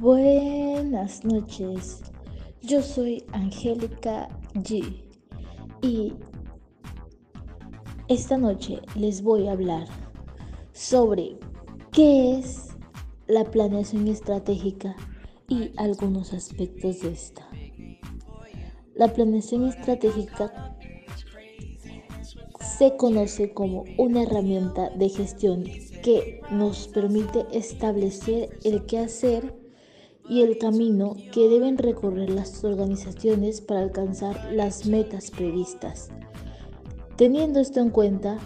Buenas noches, yo soy Angélica G y esta noche les voy a hablar sobre qué es la planeación estratégica y algunos aspectos de esta. La planeación estratégica se conoce como una herramienta de gestión que nos permite establecer el qué hacer y el camino que deben recorrer las organizaciones para alcanzar las metas previstas. Teniendo esto en cuenta,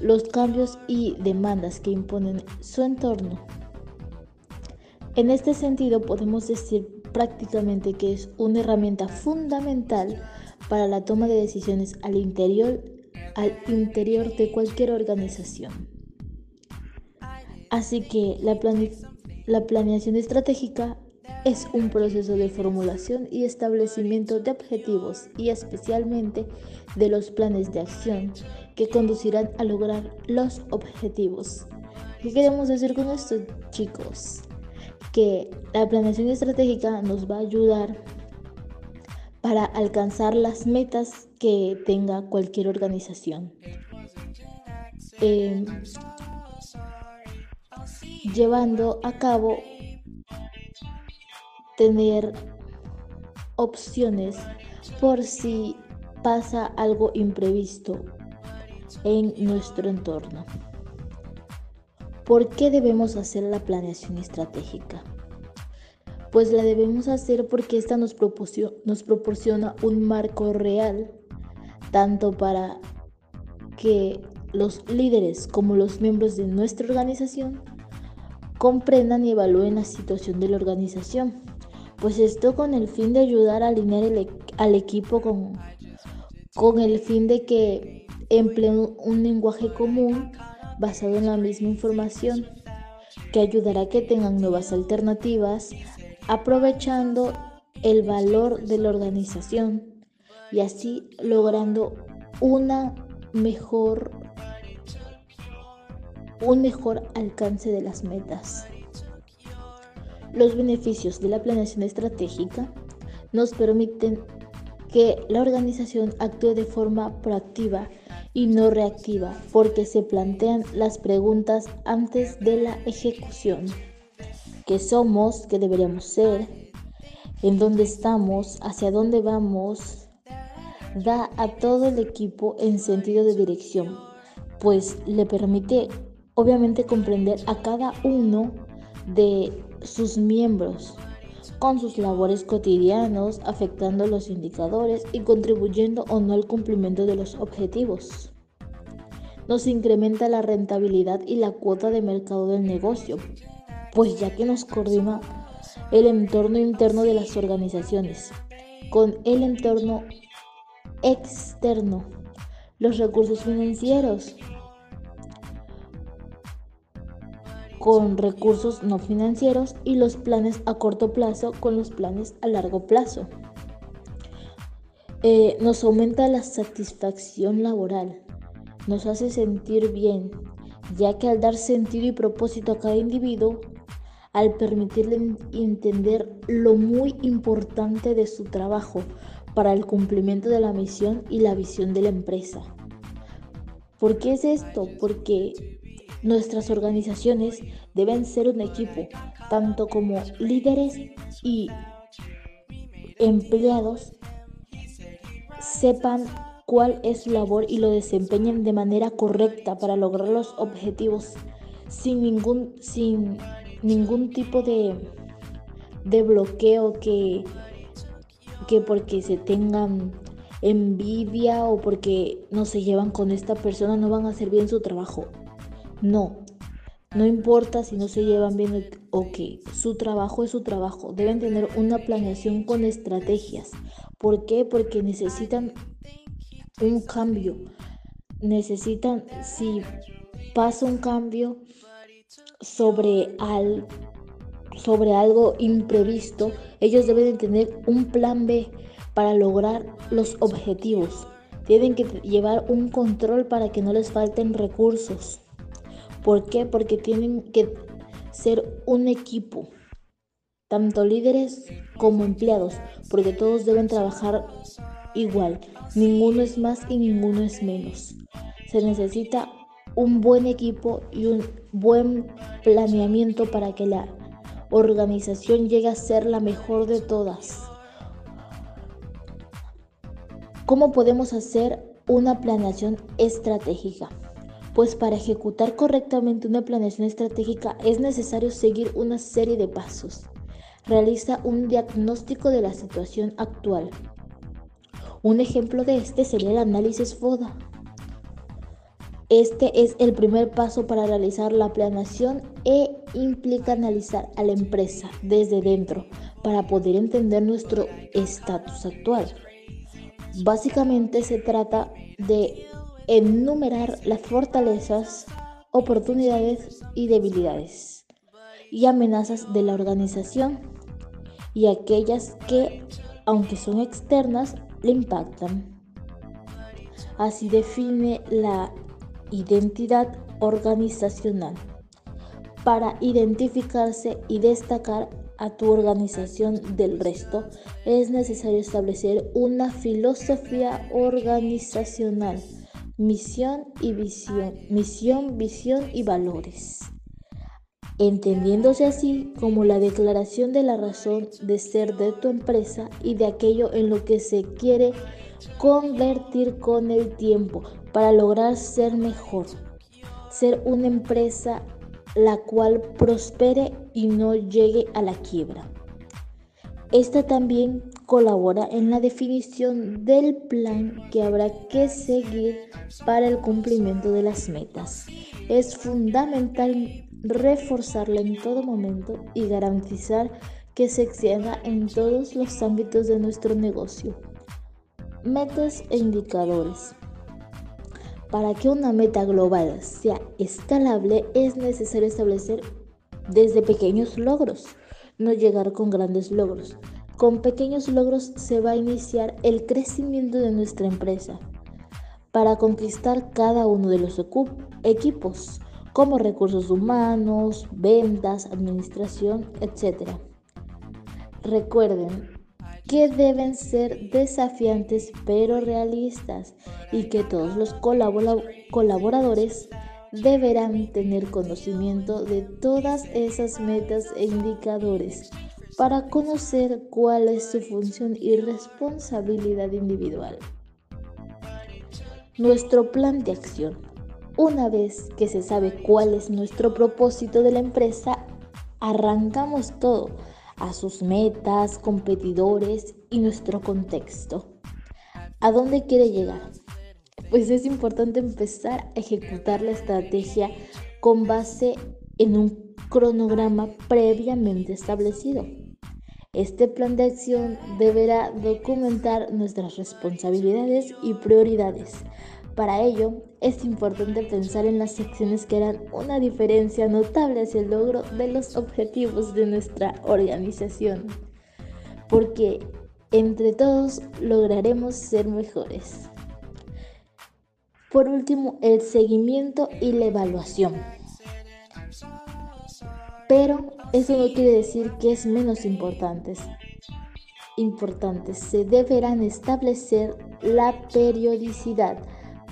los cambios y demandas que imponen su entorno. En este sentido, podemos decir prácticamente que es una herramienta fundamental para la toma de decisiones al interior, al interior de cualquier organización. Así que la, la planeación estratégica es un proceso de formulación y establecimiento de objetivos y especialmente de los planes de acción que conducirán a lograr los objetivos. ¿Qué queremos decir con esto, chicos? Que la planeación estratégica nos va a ayudar para alcanzar las metas que tenga cualquier organización. Eh, llevando a cabo tener opciones por si pasa algo imprevisto en nuestro entorno. ¿Por qué debemos hacer la planeación estratégica? Pues la debemos hacer porque esta nos, nos proporciona un marco real, tanto para que los líderes como los miembros de nuestra organización comprendan y evalúen la situación de la organización pues esto con el fin de ayudar a alinear e-, al equipo con, con el fin de que empleen un lenguaje común basado en la misma información que ayudará a que tengan nuevas alternativas aprovechando el valor de la organización y así logrando una mejor un mejor alcance de las metas. Los beneficios de la planeación estratégica nos permiten que la organización actúe de forma proactiva y no reactiva porque se plantean las preguntas antes de la ejecución. ¿Qué somos? ¿Qué deberíamos ser? ¿En dónde estamos? ¿Hacia dónde vamos? Da a todo el equipo en sentido de dirección, pues le permite obviamente comprender a cada uno de sus miembros con sus labores cotidianos, afectando los indicadores y contribuyendo o no al cumplimiento de los objetivos. Nos incrementa la rentabilidad y la cuota de mercado del negocio, pues ya que nos coordina el entorno interno de las organizaciones con el entorno externo, los recursos financieros, con recursos no financieros y los planes a corto plazo con los planes a largo plazo. Eh, nos aumenta la satisfacción laboral, nos hace sentir bien, ya que al dar sentido y propósito a cada individuo, al permitirle entender lo muy importante de su trabajo para el cumplimiento de la misión y la visión de la empresa. ¿Por qué es esto? Porque Nuestras organizaciones deben ser un equipo, tanto como líderes y empleados sepan cuál es su labor y lo desempeñen de manera correcta para lograr los objetivos sin ningún, sin ningún tipo de, de bloqueo que, que porque se tengan envidia o porque no se llevan con esta persona no van a hacer bien su trabajo. No, no importa si no se llevan bien o que su trabajo es su trabajo. Deben tener una planeación con estrategias. ¿Por qué? Porque necesitan un cambio. Necesitan, si pasa un cambio sobre, al, sobre algo imprevisto, ellos deben tener un plan B para lograr los objetivos. Tienen que llevar un control para que no les falten recursos. ¿Por qué? Porque tienen que ser un equipo, tanto líderes como empleados, porque todos deben trabajar igual. Ninguno es más y ninguno es menos. Se necesita un buen equipo y un buen planeamiento para que la organización llegue a ser la mejor de todas. ¿Cómo podemos hacer una planeación estratégica? Pues para ejecutar correctamente una planeación estratégica es necesario seguir una serie de pasos. Realiza un diagnóstico de la situación actual. Un ejemplo de este sería el análisis FODA. Este es el primer paso para realizar la planeación e implica analizar a la empresa desde dentro para poder entender nuestro estatus actual. Básicamente se trata de enumerar las fortalezas, oportunidades y debilidades y amenazas de la organización y aquellas que, aunque son externas, le impactan. Así define la identidad organizacional para identificarse y destacar a tu organización del resto, es necesario establecer una filosofía organizacional, misión y visión, misión, visión y valores. Entendiéndose así como la declaración de la razón de ser de tu empresa y de aquello en lo que se quiere convertir con el tiempo para lograr ser mejor, ser una empresa la cual prospere y no llegue a la quiebra. Esta también colabora en la definición del plan que habrá que seguir para el cumplimiento de las metas. Es fundamental reforzarla en todo momento y garantizar que se extienda en todos los ámbitos de nuestro negocio. Metas e indicadores. Para que una meta global sea escalable es necesario establecer desde pequeños logros, no llegar con grandes logros. Con pequeños logros se va a iniciar el crecimiento de nuestra empresa para conquistar cada uno de los equipos, como recursos humanos, ventas, administración, etc. Recuerden, que deben ser desafiantes pero realistas y que todos los colaboradores deberán tener conocimiento de todas esas metas e indicadores para conocer cuál es su función y responsabilidad individual. Nuestro plan de acción. Una vez que se sabe cuál es nuestro propósito de la empresa, arrancamos todo a sus metas, competidores y nuestro contexto. ¿A dónde quiere llegar? Pues es importante empezar a ejecutar la estrategia con base en un cronograma previamente establecido. Este plan de acción deberá documentar nuestras responsabilidades y prioridades para ello, es importante pensar en las acciones que harán una diferencia notable hacia el logro de los objetivos de nuestra organización, porque entre todos lograremos ser mejores. Por último, el seguimiento y la evaluación. Pero eso no quiere decir que es menos importantes. Importantes, se deberán establecer la periodicidad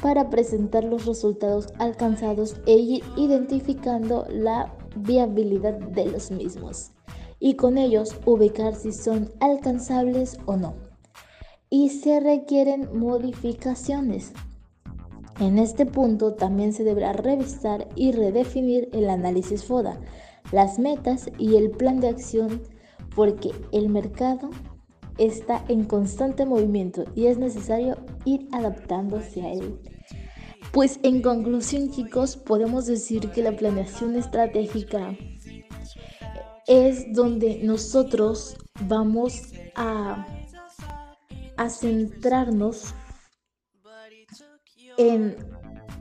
para presentar los resultados alcanzados e ir identificando la viabilidad de los mismos y con ellos ubicar si son alcanzables o no. Y se requieren modificaciones. En este punto también se deberá revisar y redefinir el análisis FODA, las metas y el plan de acción porque el mercado está en constante movimiento y es necesario ir adaptándose a él. Pues en conclusión chicos, podemos decir que la planeación estratégica es donde nosotros vamos a, a centrarnos en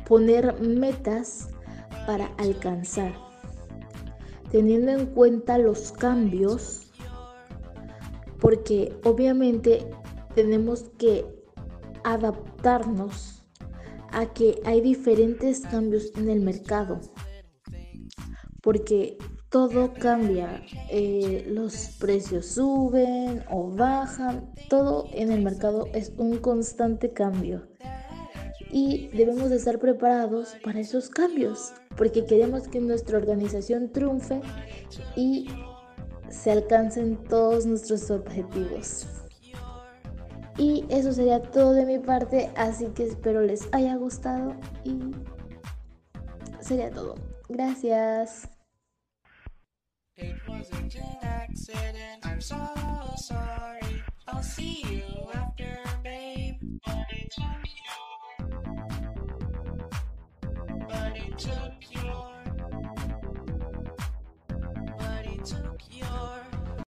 poner metas para alcanzar, teniendo en cuenta los cambios, porque obviamente tenemos que adaptarnos a que hay diferentes cambios en el mercado. Porque todo cambia, eh, los precios suben o bajan, todo en el mercado es un constante cambio y debemos de estar preparados para esos cambios, porque queremos que nuestra organización triunfe y se alcancen todos nuestros objetivos. Y eso sería todo de mi parte, así que espero les haya gustado y sería todo. Gracias. watching.